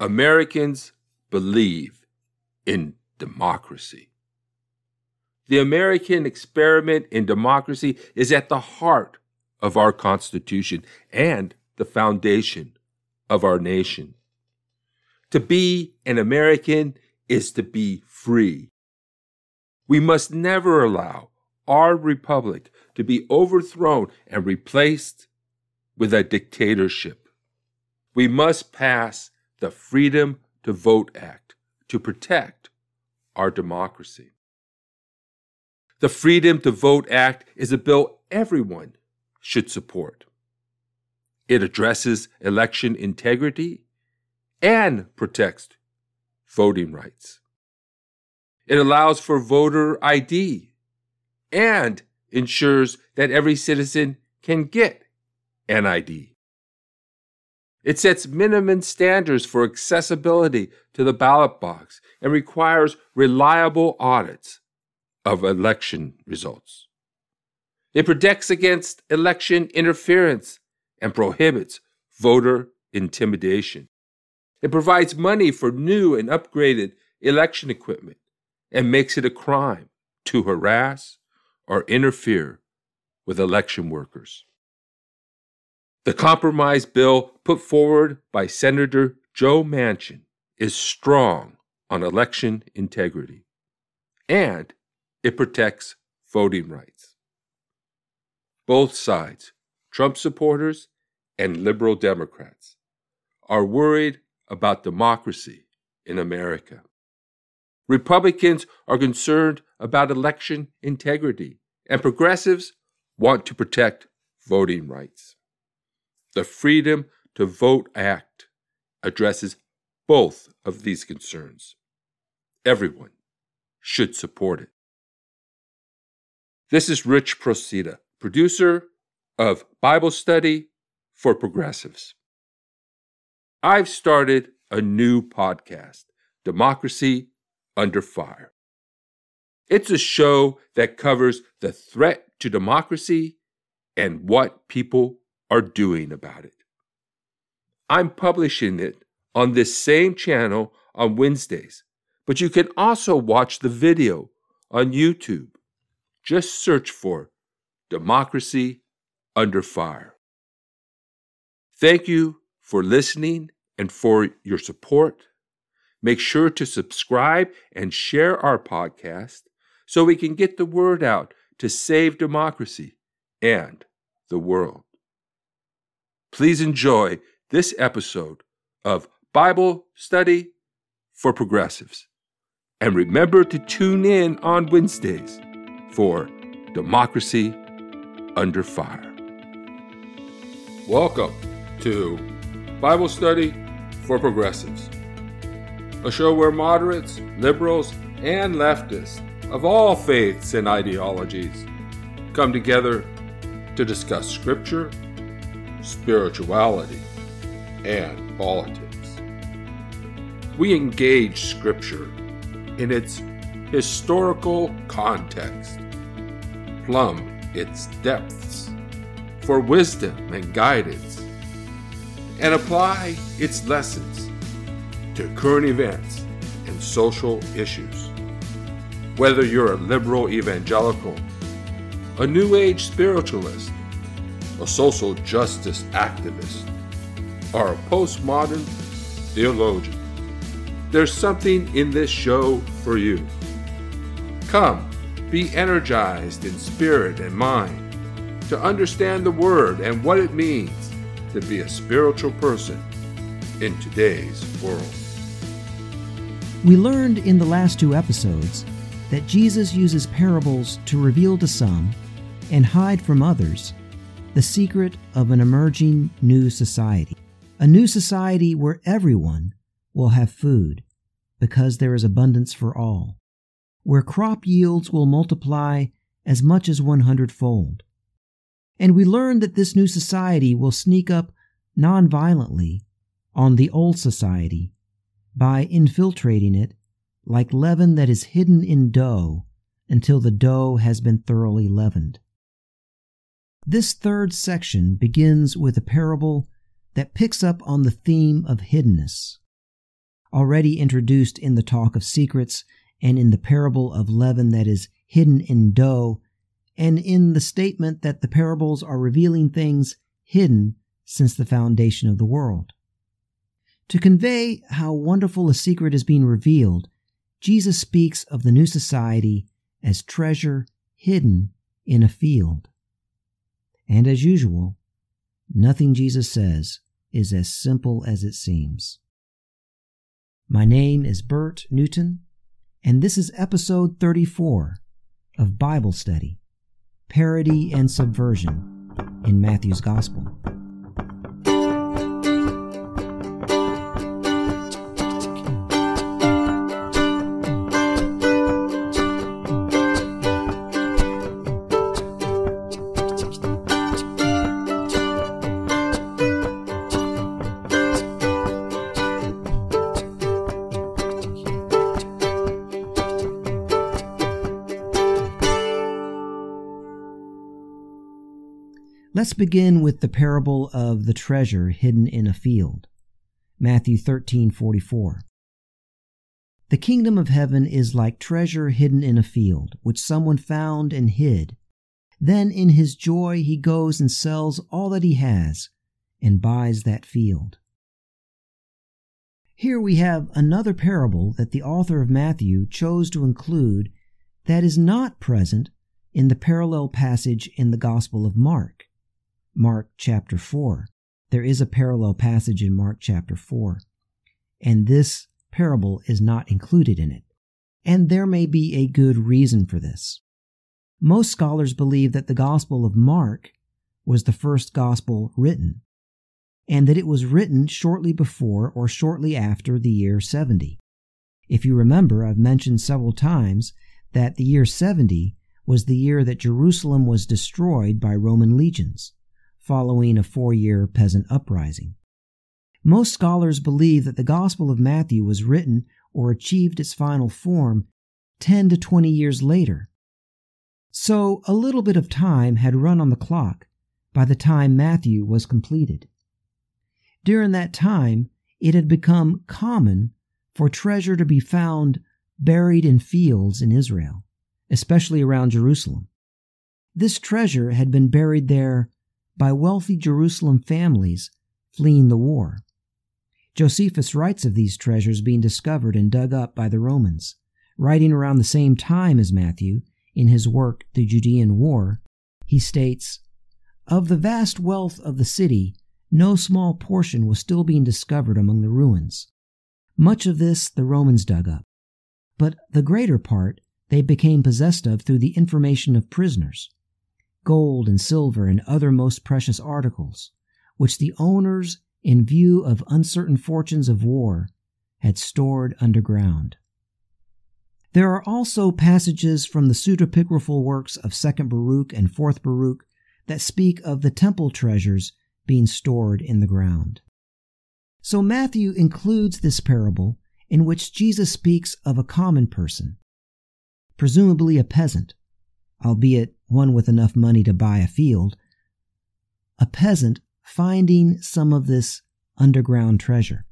Americans believe in democracy. The American experiment in democracy is at the heart of our Constitution and the foundation of our nation. To be an American is to be free. We must never allow our republic to be overthrown and replaced with a dictatorship. We must pass the Freedom to Vote Act to protect our democracy. The Freedom to Vote Act is a bill everyone should support. It addresses election integrity and protects voting rights. It allows for voter ID and ensures that every citizen can get an ID. It sets minimum standards for accessibility to the ballot box and requires reliable audits of election results. It protects against election interference and prohibits voter intimidation. It provides money for new and upgraded election equipment and makes it a crime to harass or interfere with election workers. The compromise bill put forward by Senator Joe Manchin is strong on election integrity and it protects voting rights. Both sides, Trump supporters and liberal Democrats, are worried about democracy in America. Republicans are concerned about election integrity, and progressives want to protect voting rights. The Freedom to Vote Act addresses both of these concerns. Everyone should support it. This is Rich Procida, producer of Bible Study for Progressives. I've started a new podcast, Democracy Under Fire. It's a show that covers the threat to democracy and what people are doing about it. I'm publishing it on this same channel on Wednesdays, but you can also watch the video on YouTube. Just search for Democracy Under Fire. Thank you for listening and for your support. Make sure to subscribe and share our podcast so we can get the word out to save democracy and the world. Please enjoy this episode of Bible Study for Progressives. And remember to tune in on Wednesdays for Democracy Under Fire. Welcome to Bible Study for Progressives, a show where moderates, liberals, and leftists of all faiths and ideologies come together to discuss Scripture, spirituality, and politics. We engage Scripture in its historical context, plumb its depths for wisdom and guidance, and apply its lessons to current events and social issues. Whether you're a liberal evangelical, a New Age spiritualist, a social justice activist, or a postmodern theologian, there's something in this show for you. Come, be energized in spirit and mind to understand the Word and what it means to be a spiritual person in today's world. We learned in the last two episodes that Jesus uses parables to reveal to some and hide from others the secret of an emerging new society. A new society where everyone will have food because there is abundance for all where crop yields will multiply as much as 100 fold. And we learn that this new society will sneak up non-violently on the old society by infiltrating it like leaven that is hidden in dough until the dough has been thoroughly leavened. This third section begins with a parable that picks up on the theme of hiddenness. already introduced in the talk of secrets and in the parable of leaven that is hidden in dough, and in the statement that the parables are revealing things hidden since the foundation of the world. To convey how wonderful a secret is being revealed, Jesus speaks of the new society as treasure hidden in a field. And as usual, nothing Jesus says is as simple as it seems. My name is Bert Newton, and this is episode 34 of Bible Study Parody and Subversion in Matthew's Gospel. Let's begin with the parable of the treasure hidden in a field. Matthew 13:44. The kingdom of heaven is like treasure hidden in a field, which someone found and hid. Then in his joy he goes and sells all that he has and buys that field. Here we have another parable that the author of Matthew chose to include that is not present in the parallel passage in the Gospel of Mark. Mark chapter 4. There is a parallel passage in Mark chapter 4, and this parable is not included in it. And there may be a good reason for this. Most scholars believe that the Gospel of Mark was the first Gospel written, and that it was written shortly before or shortly after the year 70. If you remember, I've mentioned several times that the year 70 was the year that Jerusalem was destroyed by Roman legions following a four year peasant uprising. Most scholars believe that the Gospel of Matthew was written or achieved its final form 10 to 20 years later. So a little bit of time had run on the clock by the time Matthew was completed. During that time, it had become common for treasure to be found buried in fields in Israel, especially around Jerusalem. This treasure had been buried there by wealthy Jerusalem families fleeing the war. Josephus writes of these treasures being discovered and dug up by the Romans. Writing around the same time as Matthew, in his work The Judean War, he states Of the vast wealth of the city, no small portion was still being discovered among the ruins. Much of this the Romans dug up, but the greater part they became possessed of through the information of prisoners gold and silver and other most precious articles, which the owners, in view of uncertain fortunes of war, had stored underground. There are also passages from the pseudepigraphal works of 2nd Baruch and 4th Baruch that speak of the temple treasures being stored in the ground. So Matthew includes this parable in which Jesus speaks of a common person, presumably a peasant, albeit one with enough money to buy a field, a peasant finding some of this underground treasure.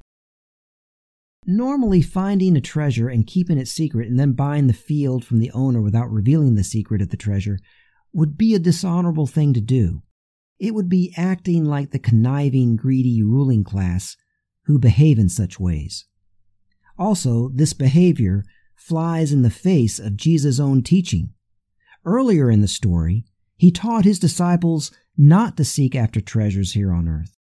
Normally, finding a treasure and keeping it secret and then buying the field from the owner without revealing the secret of the treasure would be a dishonorable thing to do. It would be acting like the conniving, greedy ruling class who behave in such ways. Also, this behavior flies in the face of Jesus' own teaching. Earlier in the story, he taught his disciples not to seek after treasures here on earth.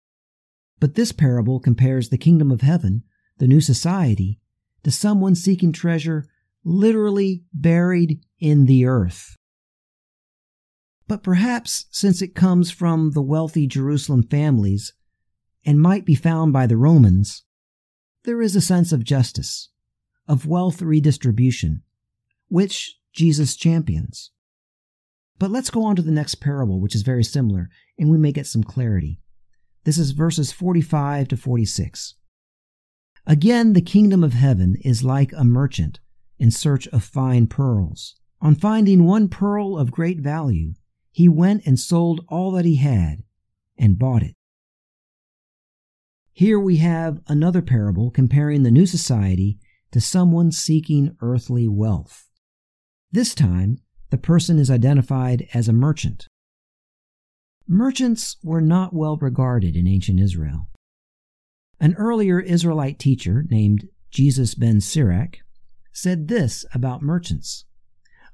But this parable compares the kingdom of heaven, the new society, to someone seeking treasure literally buried in the earth. But perhaps since it comes from the wealthy Jerusalem families and might be found by the Romans, there is a sense of justice, of wealth redistribution, which Jesus champions. But let's go on to the next parable, which is very similar, and we may get some clarity. This is verses 45 to 46. Again, the kingdom of heaven is like a merchant in search of fine pearls. On finding one pearl of great value, he went and sold all that he had and bought it. Here we have another parable comparing the new society to someone seeking earthly wealth. This time, the person is identified as a merchant. Merchants were not well regarded in ancient Israel. An earlier Israelite teacher named Jesus ben Sirach said this about merchants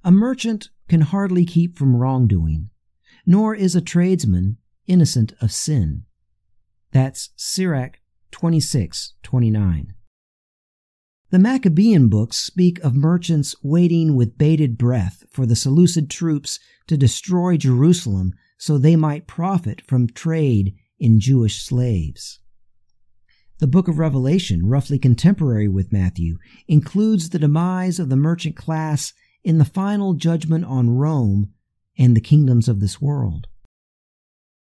A merchant can hardly keep from wrongdoing, nor is a tradesman innocent of sin. That's Sirach 26:29. The Maccabean books speak of merchants waiting with bated breath for the Seleucid troops to destroy Jerusalem so they might profit from trade in Jewish slaves. The book of Revelation, roughly contemporary with Matthew, includes the demise of the merchant class in the final judgment on Rome and the kingdoms of this world.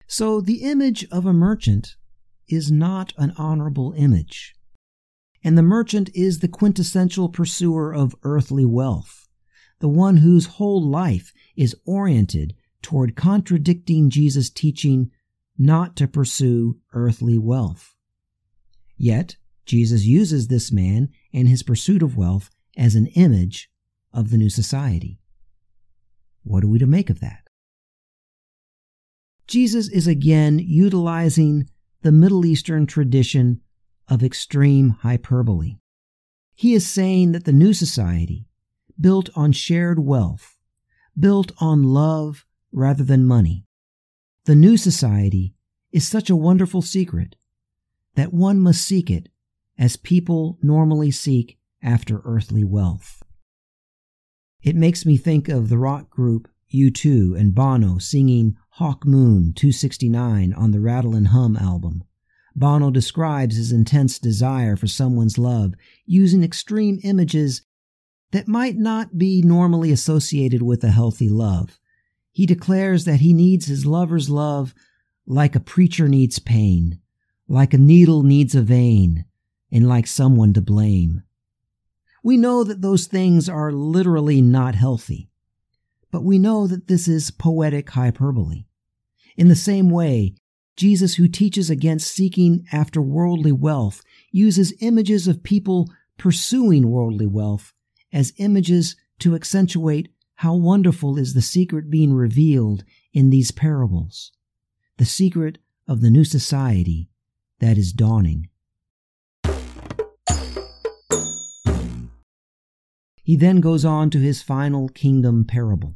So the image of a merchant is not an honorable image. And the merchant is the quintessential pursuer of earthly wealth, the one whose whole life is oriented toward contradicting Jesus' teaching not to pursue earthly wealth. Yet, Jesus uses this man and his pursuit of wealth as an image of the new society. What are we to make of that? Jesus is again utilizing the Middle Eastern tradition of extreme hyperbole. He is saying that the new society, built on shared wealth, built on love rather than money, the new society is such a wonderful secret that one must seek it as people normally seek after earthly wealth. It makes me think of the rock group U2 and Bono singing Hawkmoon 269 on the Rattle and Hum album. Bono describes his intense desire for someone's love using extreme images that might not be normally associated with a healthy love. He declares that he needs his lover's love like a preacher needs pain, like a needle needs a vein, and like someone to blame. We know that those things are literally not healthy, but we know that this is poetic hyperbole. In the same way, Jesus, who teaches against seeking after worldly wealth, uses images of people pursuing worldly wealth as images to accentuate how wonderful is the secret being revealed in these parables, the secret of the new society that is dawning. He then goes on to his final kingdom parable.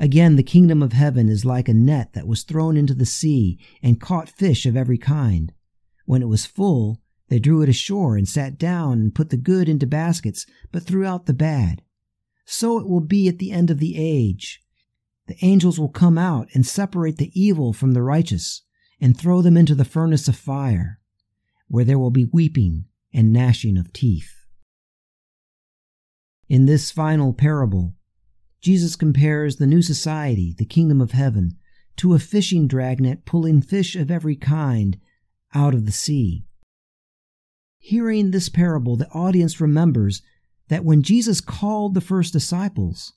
Again, the kingdom of heaven is like a net that was thrown into the sea and caught fish of every kind. When it was full, they drew it ashore and sat down and put the good into baskets, but threw out the bad. So it will be at the end of the age. The angels will come out and separate the evil from the righteous and throw them into the furnace of fire, where there will be weeping and gnashing of teeth. In this final parable, Jesus compares the new society, the kingdom of heaven, to a fishing dragnet pulling fish of every kind out of the sea. Hearing this parable, the audience remembers that when Jesus called the first disciples,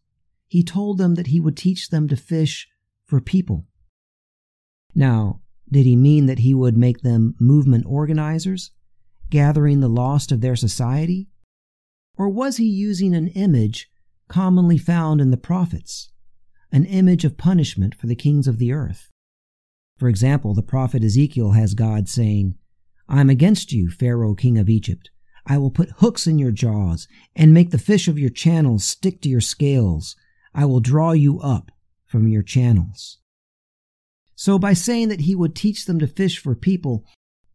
he told them that he would teach them to fish for people. Now, did he mean that he would make them movement organizers, gathering the lost of their society? Or was he using an image commonly found in the prophets, an image of punishment for the kings of the earth? For example, the prophet Ezekiel has God saying, I am against you, Pharaoh, king of Egypt. I will put hooks in your jaws and make the fish of your channels stick to your scales. I will draw you up from your channels. So, by saying that he would teach them to fish for people,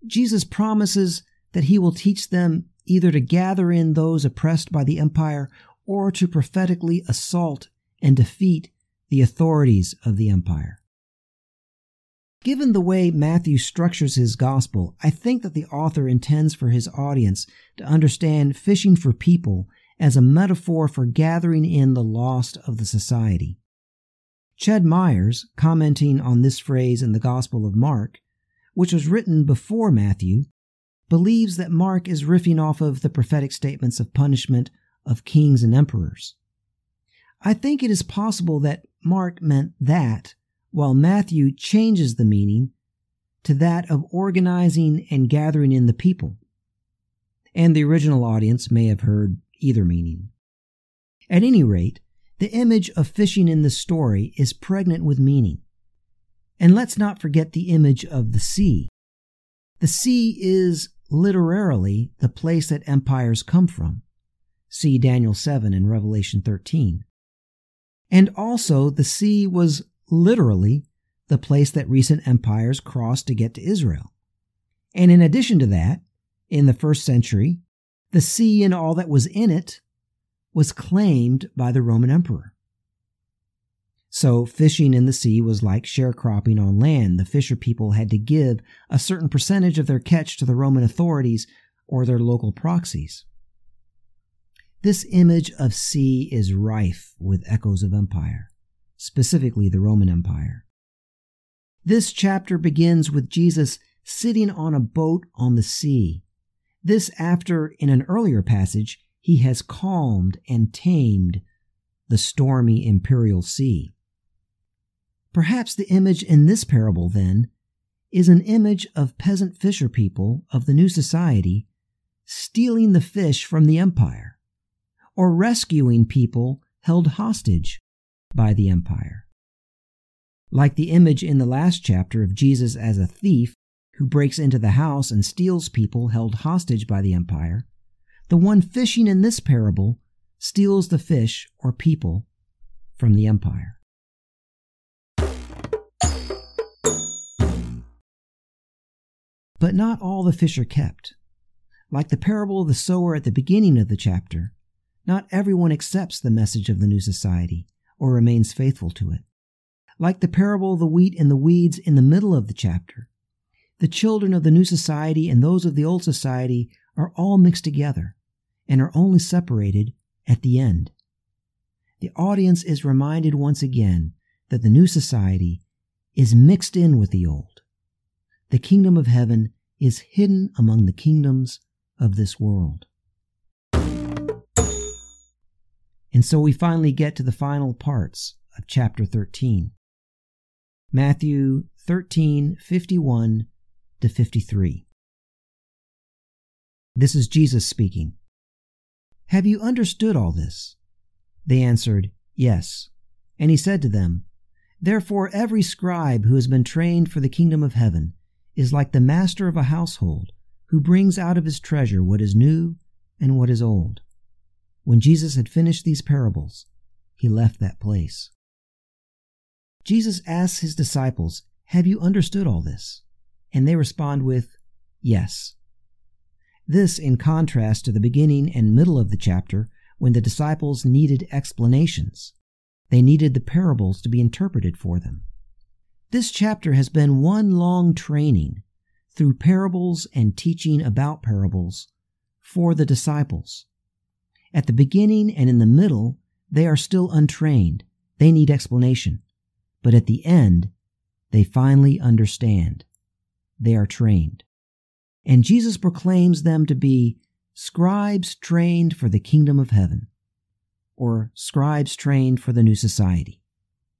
Jesus promises that he will teach them either to gather in those oppressed by the empire or to prophetically assault and defeat the authorities of the empire. Given the way Matthew structures his gospel, I think that the author intends for his audience to understand fishing for people as a metaphor for gathering in the lost of the society. Ched Myers, commenting on this phrase in the Gospel of Mark, which was written before Matthew, believes that Mark is riffing off of the prophetic statements of punishment of kings and emperors. I think it is possible that Mark meant that, while Matthew changes the meaning to that of organizing and gathering in the people. And the original audience may have heard either meaning. At any rate, the image of fishing in the story is pregnant with meaning. And let's not forget the image of the sea. The sea is literally the place that empires come from. See Daniel 7 and Revelation 13. And also, the sea was literally the place that recent empires crossed to get to Israel. And in addition to that, in the first century, the sea and all that was in it was claimed by the Roman emperor. So fishing in the sea was like sharecropping on land. The fisher people had to give a certain percentage of their catch to the Roman authorities or their local proxies. This image of sea is rife with echoes of empire, specifically the Roman Empire. This chapter begins with Jesus sitting on a boat on the sea. This after, in an earlier passage, he has calmed and tamed the stormy imperial sea. Perhaps the image in this parable, then, is an image of peasant fisher people of the new society stealing the fish from the empire, or rescuing people held hostage by the empire. Like the image in the last chapter of Jesus as a thief who breaks into the house and steals people held hostage by the empire, the one fishing in this parable steals the fish or people from the empire. But not all the fish are kept. Like the parable of the sower at the beginning of the chapter, not everyone accepts the message of the new society or remains faithful to it. Like the parable of the wheat and the weeds in the middle of the chapter, the children of the new society and those of the old society are all mixed together and are only separated at the end. The audience is reminded once again that the new society is mixed in with the old. The kingdom of heaven is hidden among the kingdoms of this world. And so we finally get to the final parts of chapter 13. Matthew 13, 51 to 53. This is Jesus speaking. Have you understood all this? They answered, Yes. And he said to them, Therefore every scribe who has been trained for the kingdom of heaven is like the master of a household who brings out of his treasure what is new and what is old. When Jesus had finished these parables, he left that place. Jesus asks his disciples, Have you understood all this? And they respond with, Yes. This in contrast to the beginning and middle of the chapter when the disciples needed explanations. They needed the parables to be interpreted for them. This chapter has been one long training through parables and teaching about parables for the disciples. At the beginning and in the middle, they are still untrained. They need explanation. But at the end, they finally understand. They are trained. And Jesus proclaims them to be scribes trained for the kingdom of heaven, or scribes trained for the new society.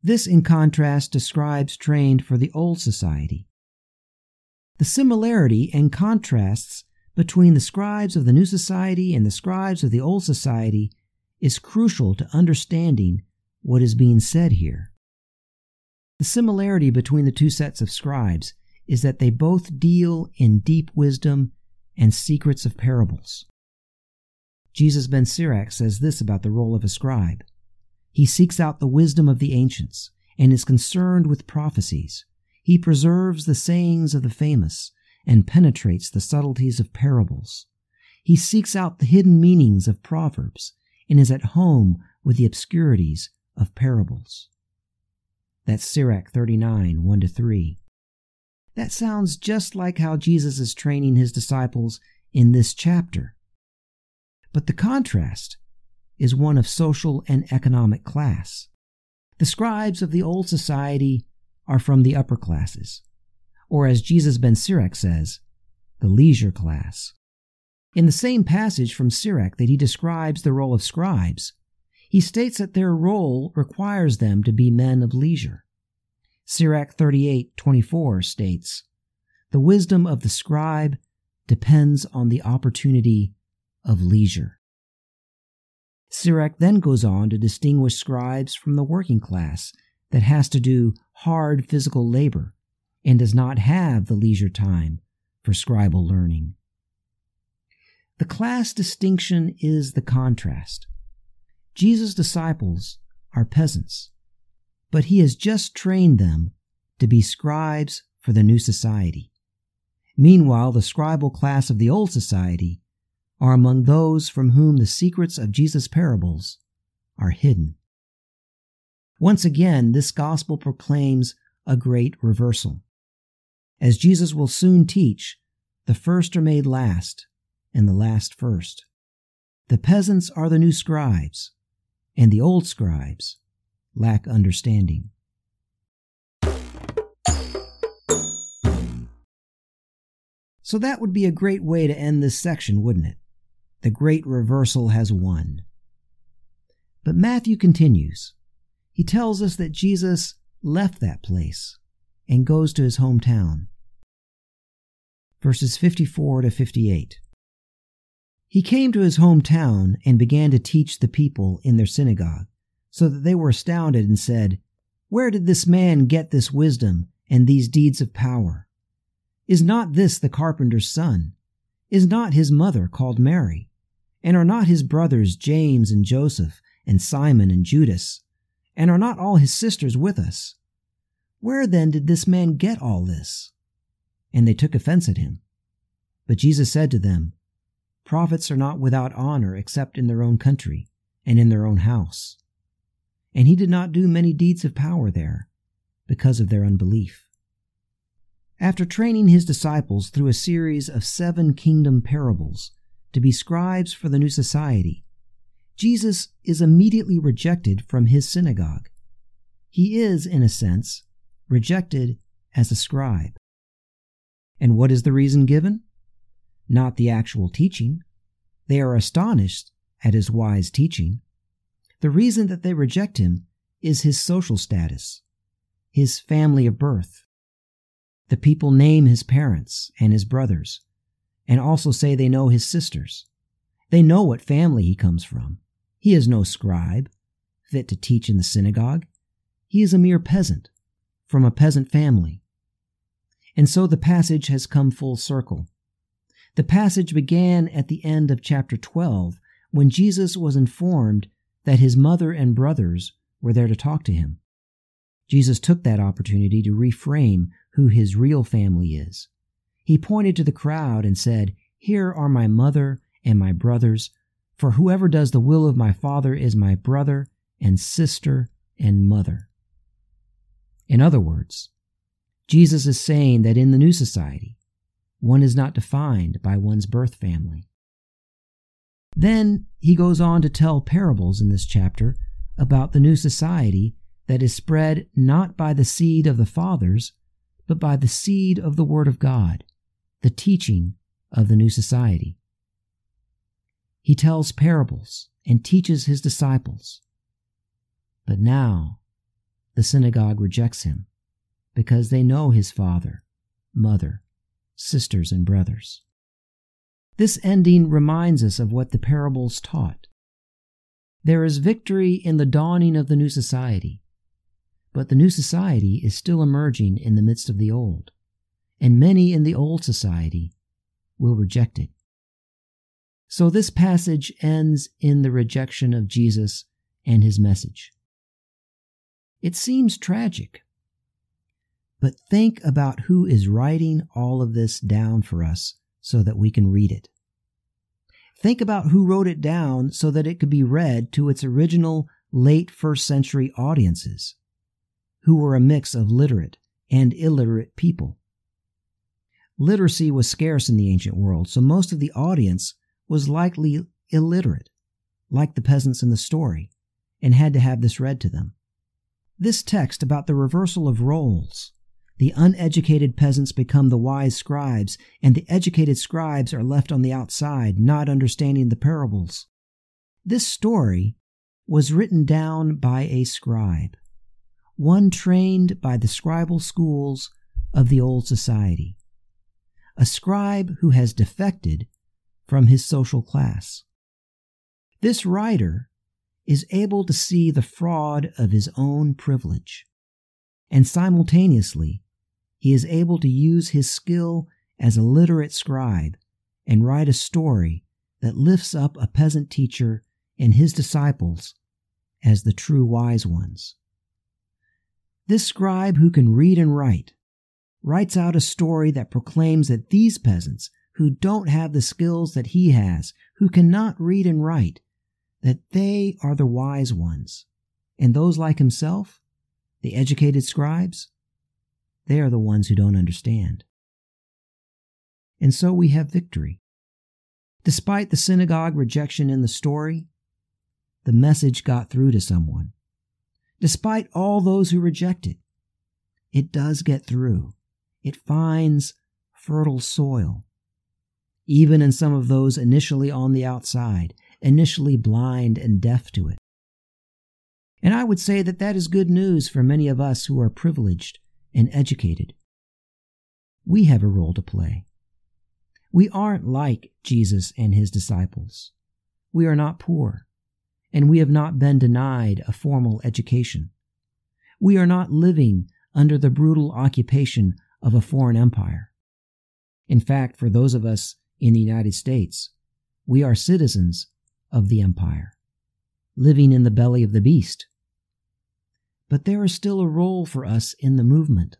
This in contrast to scribes trained for the old society. The similarity and contrasts between the scribes of the new society and the scribes of the old society is crucial to understanding what is being said here. The similarity between the two sets of scribes is that they both deal in deep wisdom and secrets of parables. Jesus ben Sirach says this about the role of a scribe. He seeks out the wisdom of the ancients and is concerned with prophecies. He preserves the sayings of the famous and penetrates the subtleties of parables. He seeks out the hidden meanings of proverbs and is at home with the obscurities of parables. That's Sirach 39, 1 to 3. That sounds just like how Jesus is training his disciples in this chapter. But the contrast is one of social and economic class. The scribes of the old society are from the upper classes, or as Jesus ben Sirach says, the leisure class. In the same passage from Sirach that he describes the role of scribes, he states that their role requires them to be men of leisure. Sirach 38:24 states, The wisdom of the scribe depends on the opportunity of leisure. Sirach then goes on to distinguish scribes from the working class that has to do hard physical labor and does not have the leisure time for scribal learning. The class distinction is the contrast. Jesus' disciples are peasants, but he has just trained them to be scribes for the new society. Meanwhile, the scribal class of the old society are among those from whom the secrets of Jesus' parables are hidden. Once again, this gospel proclaims a great reversal. As Jesus will soon teach, the first are made last, and the last first. The peasants are the new scribes, and the old scribes lack understanding. So that would be a great way to end this section, wouldn't it? The great reversal has won. But Matthew continues. He tells us that Jesus left that place and goes to his hometown. Verses 54 to 58. He came to his hometown and began to teach the people in their synagogue, so that they were astounded and said, Where did this man get this wisdom and these deeds of power? Is not this the carpenter's son? Is not his mother called Mary? And are not his brothers James and Joseph and Simon and Judas? And are not all his sisters with us? Where then did this man get all this? And they took offense at him. But Jesus said to them, Prophets are not without honor except in their own country and in their own house. And he did not do many deeds of power there because of their unbelief. After training his disciples through a series of seven kingdom parables to be scribes for the new society, Jesus is immediately rejected from his synagogue. He is, in a sense, rejected as a scribe. And what is the reason given? Not the actual teaching. They are astonished at his wise teaching. The reason that they reject him is his social status, his family of birth, the people name his parents and his brothers, and also say they know his sisters. They know what family he comes from. He is no scribe, fit to teach in the synagogue. He is a mere peasant, from a peasant family. And so the passage has come full circle. The passage began at the end of chapter 12 when Jesus was informed that his mother and brothers were there to talk to him. Jesus took that opportunity to reframe who his real family is. He pointed to the crowd and said, Here are my mother and my brothers, for whoever does the will of my Father is my brother and sister and mother. In other words, Jesus is saying that in the new society, one is not defined by one's birth family. Then he goes on to tell parables in this chapter about the new society that is spread not by the seed of the fathers, but by the seed of the Word of God, the teaching of the new society. He tells parables and teaches his disciples. But now the synagogue rejects him because they know his father, mother, sisters, and brothers. This ending reminds us of what the parables taught. There is victory in the dawning of the new society, but the new society is still emerging in the midst of the old, and many in the old society will reject it. So this passage ends in the rejection of Jesus and his message. It seems tragic, but think about who is writing all of this down for us so that we can read it. Think about who wrote it down so that it could be read to its original late first century audiences who were a mix of literate and illiterate people. Literacy was scarce in the ancient world, so most of the audience was likely illiterate, like the peasants in the story, and had to have this read to them. This text about the reversal of roles, the uneducated peasants become the wise scribes, and the educated scribes are left on the outside, not understanding the parables. This story was written down by a scribe one trained by the scribal schools of the old society. a scribe who has defected from his social class. This writer is able to see the fraud of his own privilege, and simultaneously, he is able to use his skill as a literate scribe and write a story that lifts up a peasant teacher and his disciples as the true wise ones. This scribe who can read and write writes out a story that proclaims that these peasants who don't have the skills that he has, who cannot read and write, that they are the wise ones. And those like himself, the educated scribes, they are the ones who don't understand. And so we have victory. Despite the synagogue rejection in the story, the message got through to someone. Despite all those who reject it, it does get through. It finds fertile soil. Even in some of those initially on the outside, initially blind and deaf to it. And I would say that that is good news for many of us who are privileged and educated. We have a role to play. We aren't like Jesus and his disciples. We are not poor, and we have not been denied a formal education. We are not living under the brutal occupation of a foreign empire. In fact, for those of us in the United States, we are citizens of the empire, living in the belly of the beast. But there is still a role for us in the movement.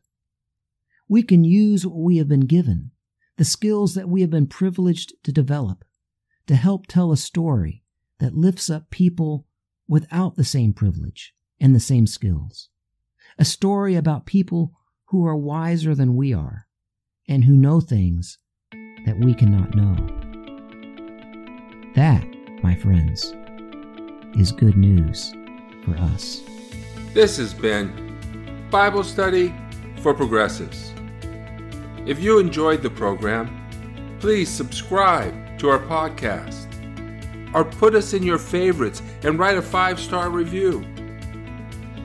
We can use what we have been given the skills that we have been privileged to develop to help tell a story that lifts up people without the same privilege and the same skills. A story about people who are wiser than we are and who know things that we cannot know. That, my friends, is good news for us. This has been Bible Study for Progressives. If you enjoyed the program, please subscribe to our podcast or put us in your favorites and write a five star review.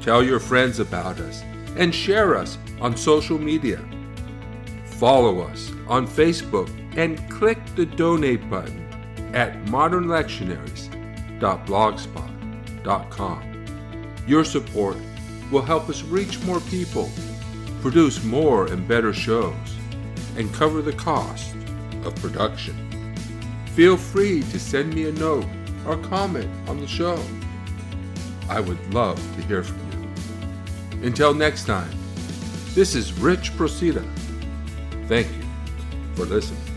Tell your friends about us and share us on social media. Follow us on Facebook and click the donate button at modernlectionaries.blogspot.com. Your support will help us reach more people, produce more and better shows and cover the cost of production. Feel free to send me a note or comment on the show. I would love to hear from you. Until next time, this is Rich Procida. Thank you for listening.